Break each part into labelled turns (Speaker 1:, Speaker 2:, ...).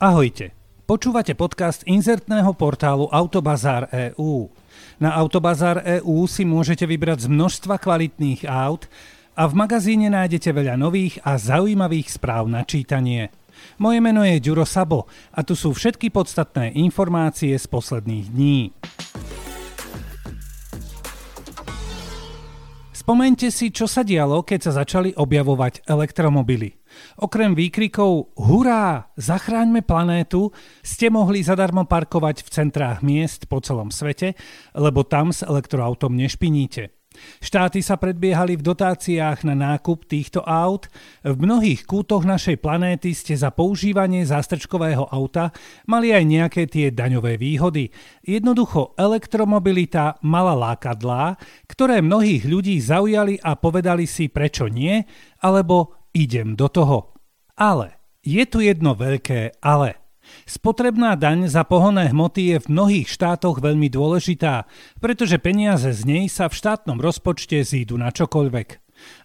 Speaker 1: Ahojte. Počúvate podcast inzertného portálu Autobazár EU. Na Autobazár EU si môžete vybrať z množstva kvalitných aut a v magazíne nájdete veľa nových a zaujímavých správ na čítanie. Moje meno je Ďuro Sabo a tu sú všetky podstatné informácie z posledných dní. Spomente si, čo sa dialo, keď sa začali objavovať elektromobily. Okrem výkrikov Hurá, zachráňme planétu, ste mohli zadarmo parkovať v centrách miest po celom svete, lebo tam s elektroautom nešpiníte. Štáty sa predbiehali v dotáciách na nákup týchto aut. V mnohých kútoch našej planéty ste za používanie zástrčkového auta mali aj nejaké tie daňové výhody. Jednoducho elektromobilita mala lákadlá, ktoré mnohých ľudí zaujali a povedali si prečo nie, alebo idem do toho. Ale je tu jedno veľké ale. Spotrebná daň za pohonné hmoty je v mnohých štátoch veľmi dôležitá, pretože peniaze z nej sa v štátnom rozpočte zídu na čokoľvek.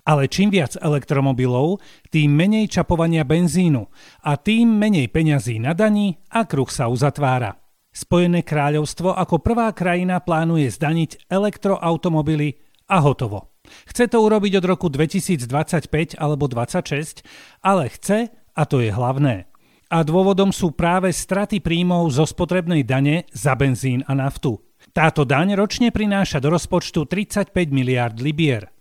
Speaker 1: Ale čím viac elektromobilov, tým menej čapovania benzínu a tým menej peňazí na daní a kruh sa uzatvára. Spojené kráľovstvo ako prvá krajina plánuje zdaniť elektroautomobily a hotovo. Chce to urobiť od roku 2025 alebo 2026, ale chce, a to je hlavné, a dôvodom sú práve straty príjmov zo spotrebnej dane za benzín a naftu. Táto daň ročne prináša do rozpočtu 35 miliard libier.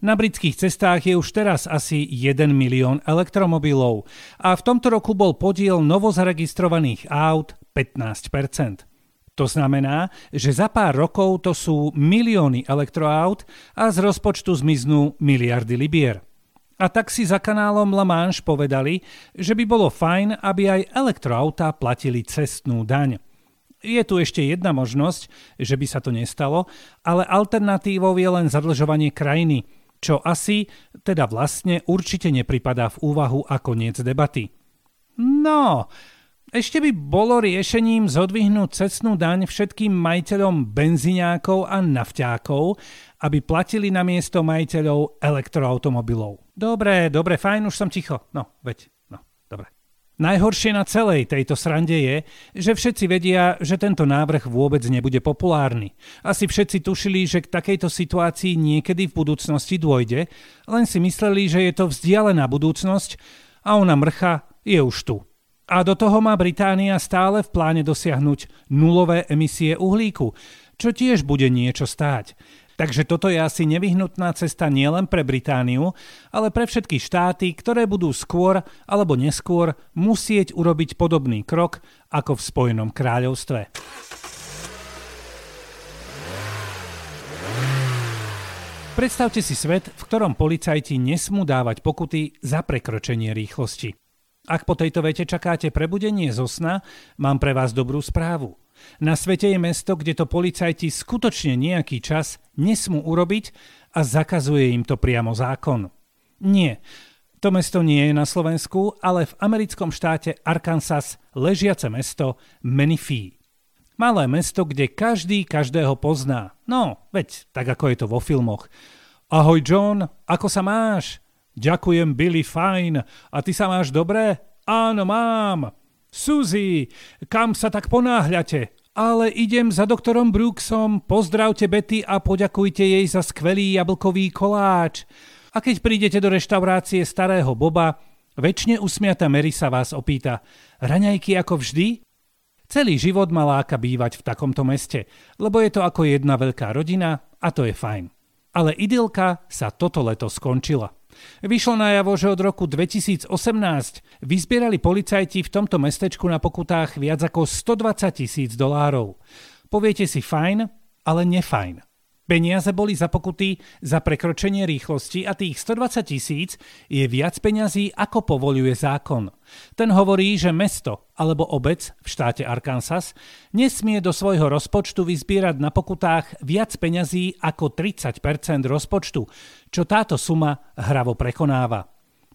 Speaker 1: Na britských cestách je už teraz asi 1 milión elektromobilov a v tomto roku bol podiel novozaregistrovaných aut 15 To znamená, že za pár rokov to sú milióny elektroaut a z rozpočtu zmiznú miliardy libier. A tak si za kanálom La Manche povedali, že by bolo fajn, aby aj elektroautá platili cestnú daň. Je tu ešte jedna možnosť, že by sa to nestalo, ale alternatívou je len zadlžovanie krajiny, čo asi, teda vlastne určite nepripadá v úvahu a koniec debaty. No, ešte by bolo riešením zodvihnúť cestnú daň všetkým majiteľom benziňákov a nafťákov, aby platili na miesto majiteľov elektroautomobilov. Dobre, dobre, fajn, už som ticho. No, veď, no, dobre. Najhoršie na celej tejto srande je, že všetci vedia, že tento návrh vôbec nebude populárny. Asi všetci tušili, že k takejto situácii niekedy v budúcnosti dôjde, len si mysleli, že je to vzdialená budúcnosť a ona mrcha je už tu. A do toho má Británia stále v pláne dosiahnuť nulové emisie uhlíku, čo tiež bude niečo stáť. Takže toto je asi nevyhnutná cesta nielen pre Britániu, ale pre všetky štáty, ktoré budú skôr alebo neskôr musieť urobiť podobný krok ako v Spojenom kráľovstve. Predstavte si svet, v ktorom policajti nesmú dávať pokuty za prekročenie rýchlosti. Ak po tejto vete čakáte prebudenie zo sna, mám pre vás dobrú správu. Na svete je mesto, kde to policajti skutočne nejaký čas nesmú urobiť a zakazuje im to priamo zákon. Nie, to mesto nie je na Slovensku, ale v americkom štáte Arkansas ležiace mesto Menifee. Malé mesto, kde každý každého pozná. No, veď tak ako je to vo filmoch. Ahoj John, ako sa máš? Ďakujem, Billy, fajn. A ty sa máš dobre? Áno, mám. Suzy, kam sa tak ponáhľate? Ale idem za doktorom Brooksom, pozdravte Betty a poďakujte jej za skvelý jablkový koláč. A keď prídete do reštaurácie starého Boba, väčšine usmiata Mary sa vás opýta, raňajky ako vždy? Celý život ma láka bývať v takomto meste, lebo je to ako jedna veľká rodina a to je fajn. Ale idylka sa toto leto skončila. Vyšlo najavo, že od roku 2018 vyzbierali policajti v tomto mestečku na pokutách viac ako 120 tisíc dolárov. Poviete si fajn, ale nefajn. Peniaze boli za pokuty za prekročenie rýchlosti a tých 120 tisíc je viac peňazí, ako povoluje zákon. Ten hovorí, že mesto alebo obec v štáte Arkansas nesmie do svojho rozpočtu vyzbierať na pokutách viac peňazí ako 30% rozpočtu, čo táto suma hravo prekonáva.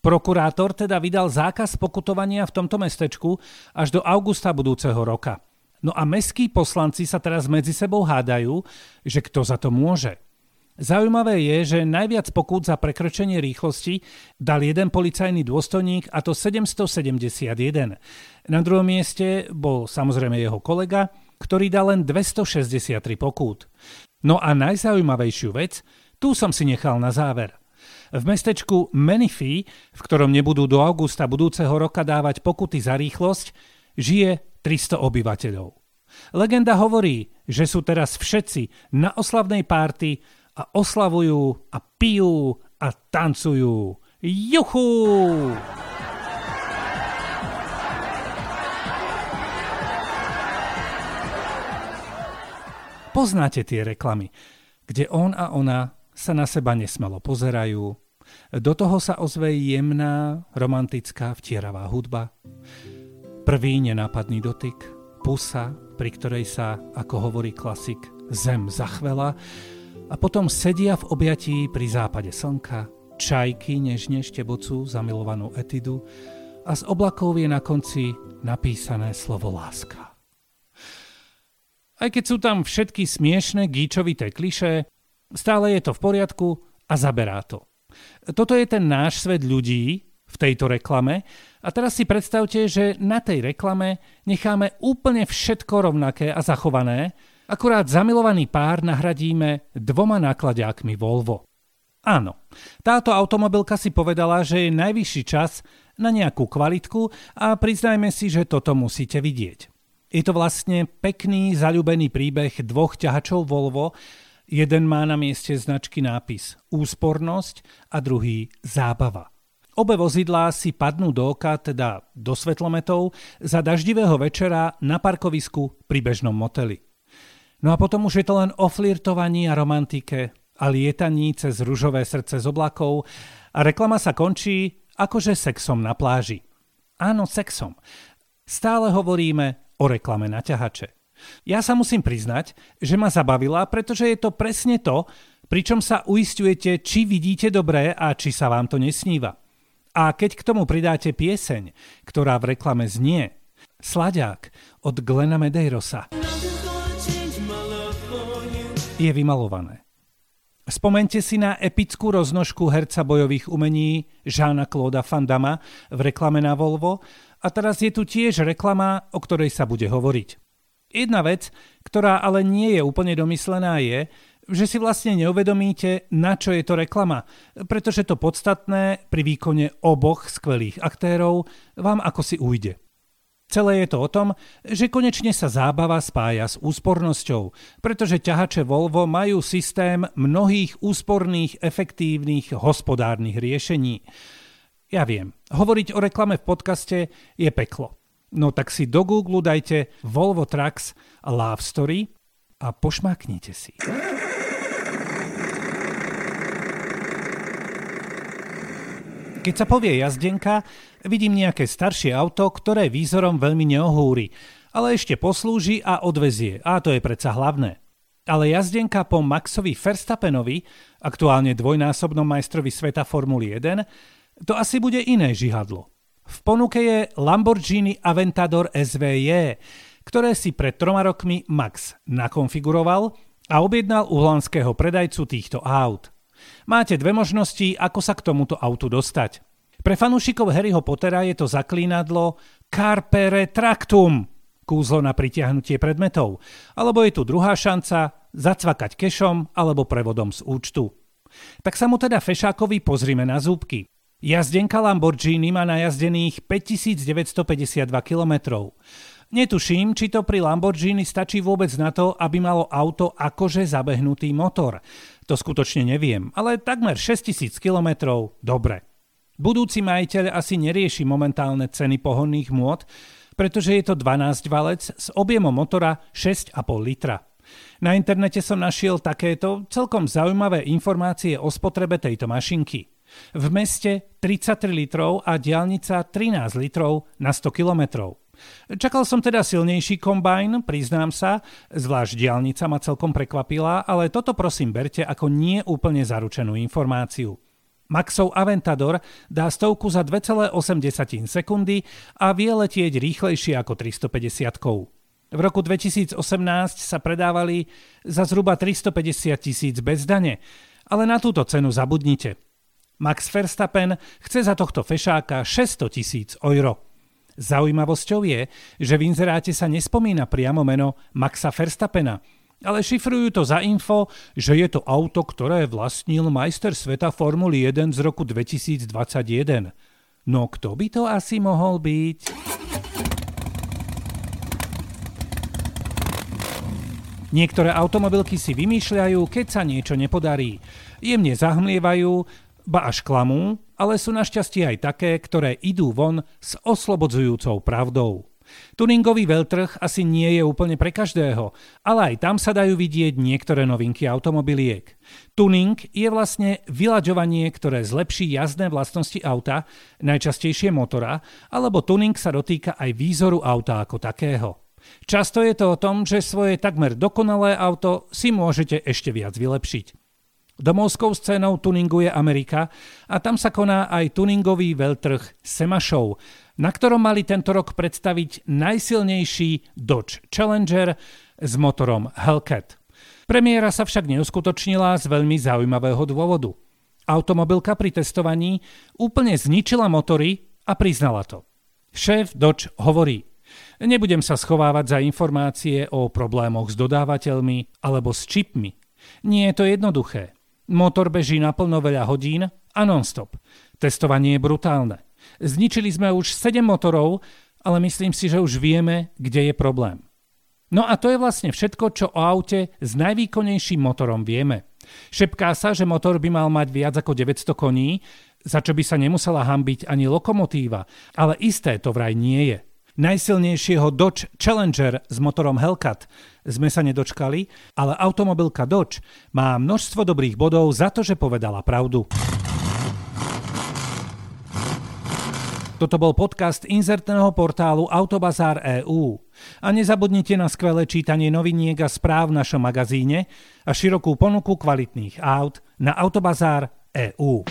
Speaker 1: Prokurátor teda vydal zákaz pokutovania v tomto mestečku až do augusta budúceho roka. No a meskí poslanci sa teraz medzi sebou hádajú, že kto za to môže. Zaujímavé je, že najviac pokút za prekročenie rýchlosti dal jeden policajný dôstojník a to 771. Na druhom mieste bol samozrejme jeho kolega, ktorý dal len 263 pokút. No a najzaujímavejšiu vec, tu som si nechal na záver. V mestečku Menifee, v ktorom nebudú do augusta budúceho roka dávať pokuty za rýchlosť, žije 300 obyvateľov. Legenda hovorí, že sú teraz všetci na oslavnej párty a oslavujú a pijú a tancujú. Juchu! Poznáte tie reklamy, kde on a ona sa na seba nesmelo pozerajú. Do toho sa ozve jemná, romantická, vtieravá hudba. Prvý nenápadný dotyk, pusa, pri ktorej sa, ako hovorí klasik, zem zachvela a potom sedia v objatí pri západe slnka, čajky nežne štebocú zamilovanú etidu a z oblakov je na konci napísané slovo láska. Aj keď sú tam všetky smiešne gíčovité kliše, stále je to v poriadku a zaberá to. Toto je ten náš svet ľudí v tejto reklame a teraz si predstavte, že na tej reklame necháme úplne všetko rovnaké a zachované, Akurát zamilovaný pár nahradíme dvoma nákladiákmi Volvo. Áno, táto automobilka si povedala, že je najvyšší čas na nejakú kvalitku a priznajme si, že toto musíte vidieť. Je to vlastne pekný, zalúbený príbeh dvoch ťahačov Volvo, jeden má na mieste značky nápis Úspornosť a druhý Zábava. Obe vozidlá si padnú do oka, teda do svetlometov, za daždivého večera na parkovisku pri bežnom moteli. No a potom už je to len o flirtovaní a romantike a lietaní cez ružové srdce z oblakov a reklama sa končí akože sexom na pláži. Áno, sexom. Stále hovoríme o reklame na ťahače. Ja sa musím priznať, že ma zabavila, pretože je to presne to, pričom sa uistujete, či vidíte dobré a či sa vám to nesníva. A keď k tomu pridáte pieseň, ktorá v reklame znie, Slaďák od Glena Medeirosa je vymalované. Spomente si na epickú roznožku herca bojových umení Žána Klóda Fandama v reklame na Volvo a teraz je tu tiež reklama, o ktorej sa bude hovoriť. Jedna vec, ktorá ale nie je úplne domyslená je, že si vlastne neuvedomíte, na čo je to reklama, pretože to podstatné pri výkone oboch skvelých aktérov vám ako si ujde. Celé je to o tom, že konečne sa zábava spája s úspornosťou, pretože ťahače Volvo majú systém mnohých úsporných, efektívnych, hospodárnych riešení. Ja viem, hovoriť o reklame v podcaste je peklo. No tak si do Google dajte Volvo Trucks Love Story a pošmáknite si. Keď sa povie jazdenka, vidím nejaké staršie auto, ktoré výzorom veľmi neohúri, ale ešte poslúži a odvezie, a to je predsa hlavné. Ale jazdenka po Maxovi Verstappenovi, aktuálne dvojnásobnom majstrovi sveta Formuly 1, to asi bude iné žihadlo. V ponuke je Lamborghini Aventador SVJ, ktoré si pred troma rokmi Max nakonfiguroval a objednal u holandského predajcu týchto aut. Máte dve možnosti, ako sa k tomuto autu dostať. Pre fanúšikov Harryho Pottera je to zaklínadlo Carpere Tractum, kúzlo na pritiahnutie predmetov, alebo je tu druhá šanca zacvakať kešom alebo prevodom z účtu. Tak sa mu teda Fešákovi pozrime na zúbky. Jazdenka Lamborghini má najazdených 5952 km. Netuším, či to pri Lamborghini stačí vôbec na to, aby malo auto akože zabehnutý motor. To skutočne neviem, ale takmer 6000 km, dobre. Budúci majiteľ asi nerieši momentálne ceny pohonných môd, pretože je to 12 valec s objemom motora 6,5 litra. Na internete som našiel takéto celkom zaujímavé informácie o spotrebe tejto mašinky. V meste 33 litrov a diálnica 13 litrov na 100 kilometrov. Čakal som teda silnejší kombajn, priznám sa, zvlášť diálnica ma celkom prekvapila, ale toto prosím berte ako nie úplne zaručenú informáciu. Maxov Aventador dá stovku za 2,8 sekundy a vie letieť rýchlejšie ako 350 kov. V roku 2018 sa predávali za zhruba 350 tisíc bez dane Ale na túto cenu zabudnite. Max Verstappen chce za tohto fešáka 600 tisíc euro. Zaujímavosťou je, že v inzeráte sa nespomína priamo meno Maxa Verstappena, ale šifrujú to za info, že je to auto, ktoré vlastnil majster sveta Formuly 1 z roku 2021. No kto by to asi mohol byť? Niektoré automobilky si vymýšľajú, keď sa niečo nepodarí. Jemne zahmlievajú, ba až klamú, ale sú našťastie aj také, ktoré idú von s oslobodzujúcou pravdou. Tuningový veľtrh asi nie je úplne pre každého, ale aj tam sa dajú vidieť niektoré novinky automobiliek. Tuning je vlastne vyľaďovanie, ktoré zlepší jazdné vlastnosti auta, najčastejšie motora, alebo tuning sa dotýka aj výzoru auta ako takého. Často je to o tom, že svoje takmer dokonalé auto si môžete ešte viac vylepšiť. Domovskou scénou tuninguje Amerika a tam sa koná aj tuningový veľtrh Sema Show, na ktorom mali tento rok predstaviť najsilnejší Dodge Challenger s motorom Hellcat. Premiéra sa však neuskutočnila z veľmi zaujímavého dôvodu. Automobilka pri testovaní úplne zničila motory a priznala to. Šéf Dodge hovorí, nebudem sa schovávať za informácie o problémoch s dodávateľmi alebo s čipmi. Nie je to jednoduché. Motor beží naplno veľa hodín a non-stop. Testovanie je brutálne. Zničili sme už 7 motorov, ale myslím si, že už vieme, kde je problém. No a to je vlastne všetko, čo o aute s najvýkonnejším motorom vieme. Šepká sa, že motor by mal mať viac ako 900 koní, za čo by sa nemusela hambiť ani lokomotíva, ale isté to vraj nie je najsilnejšieho Dodge Challenger s motorom Hellcat sme sa nedočkali, ale automobilka Dodge má množstvo dobrých bodov za to, že povedala pravdu. Toto bol podcast inzertného portálu Autobazár EU. A nezabudnite na skvelé čítanie noviniek a správ v našom magazíne a širokú ponuku kvalitných aut na Autobazár EU.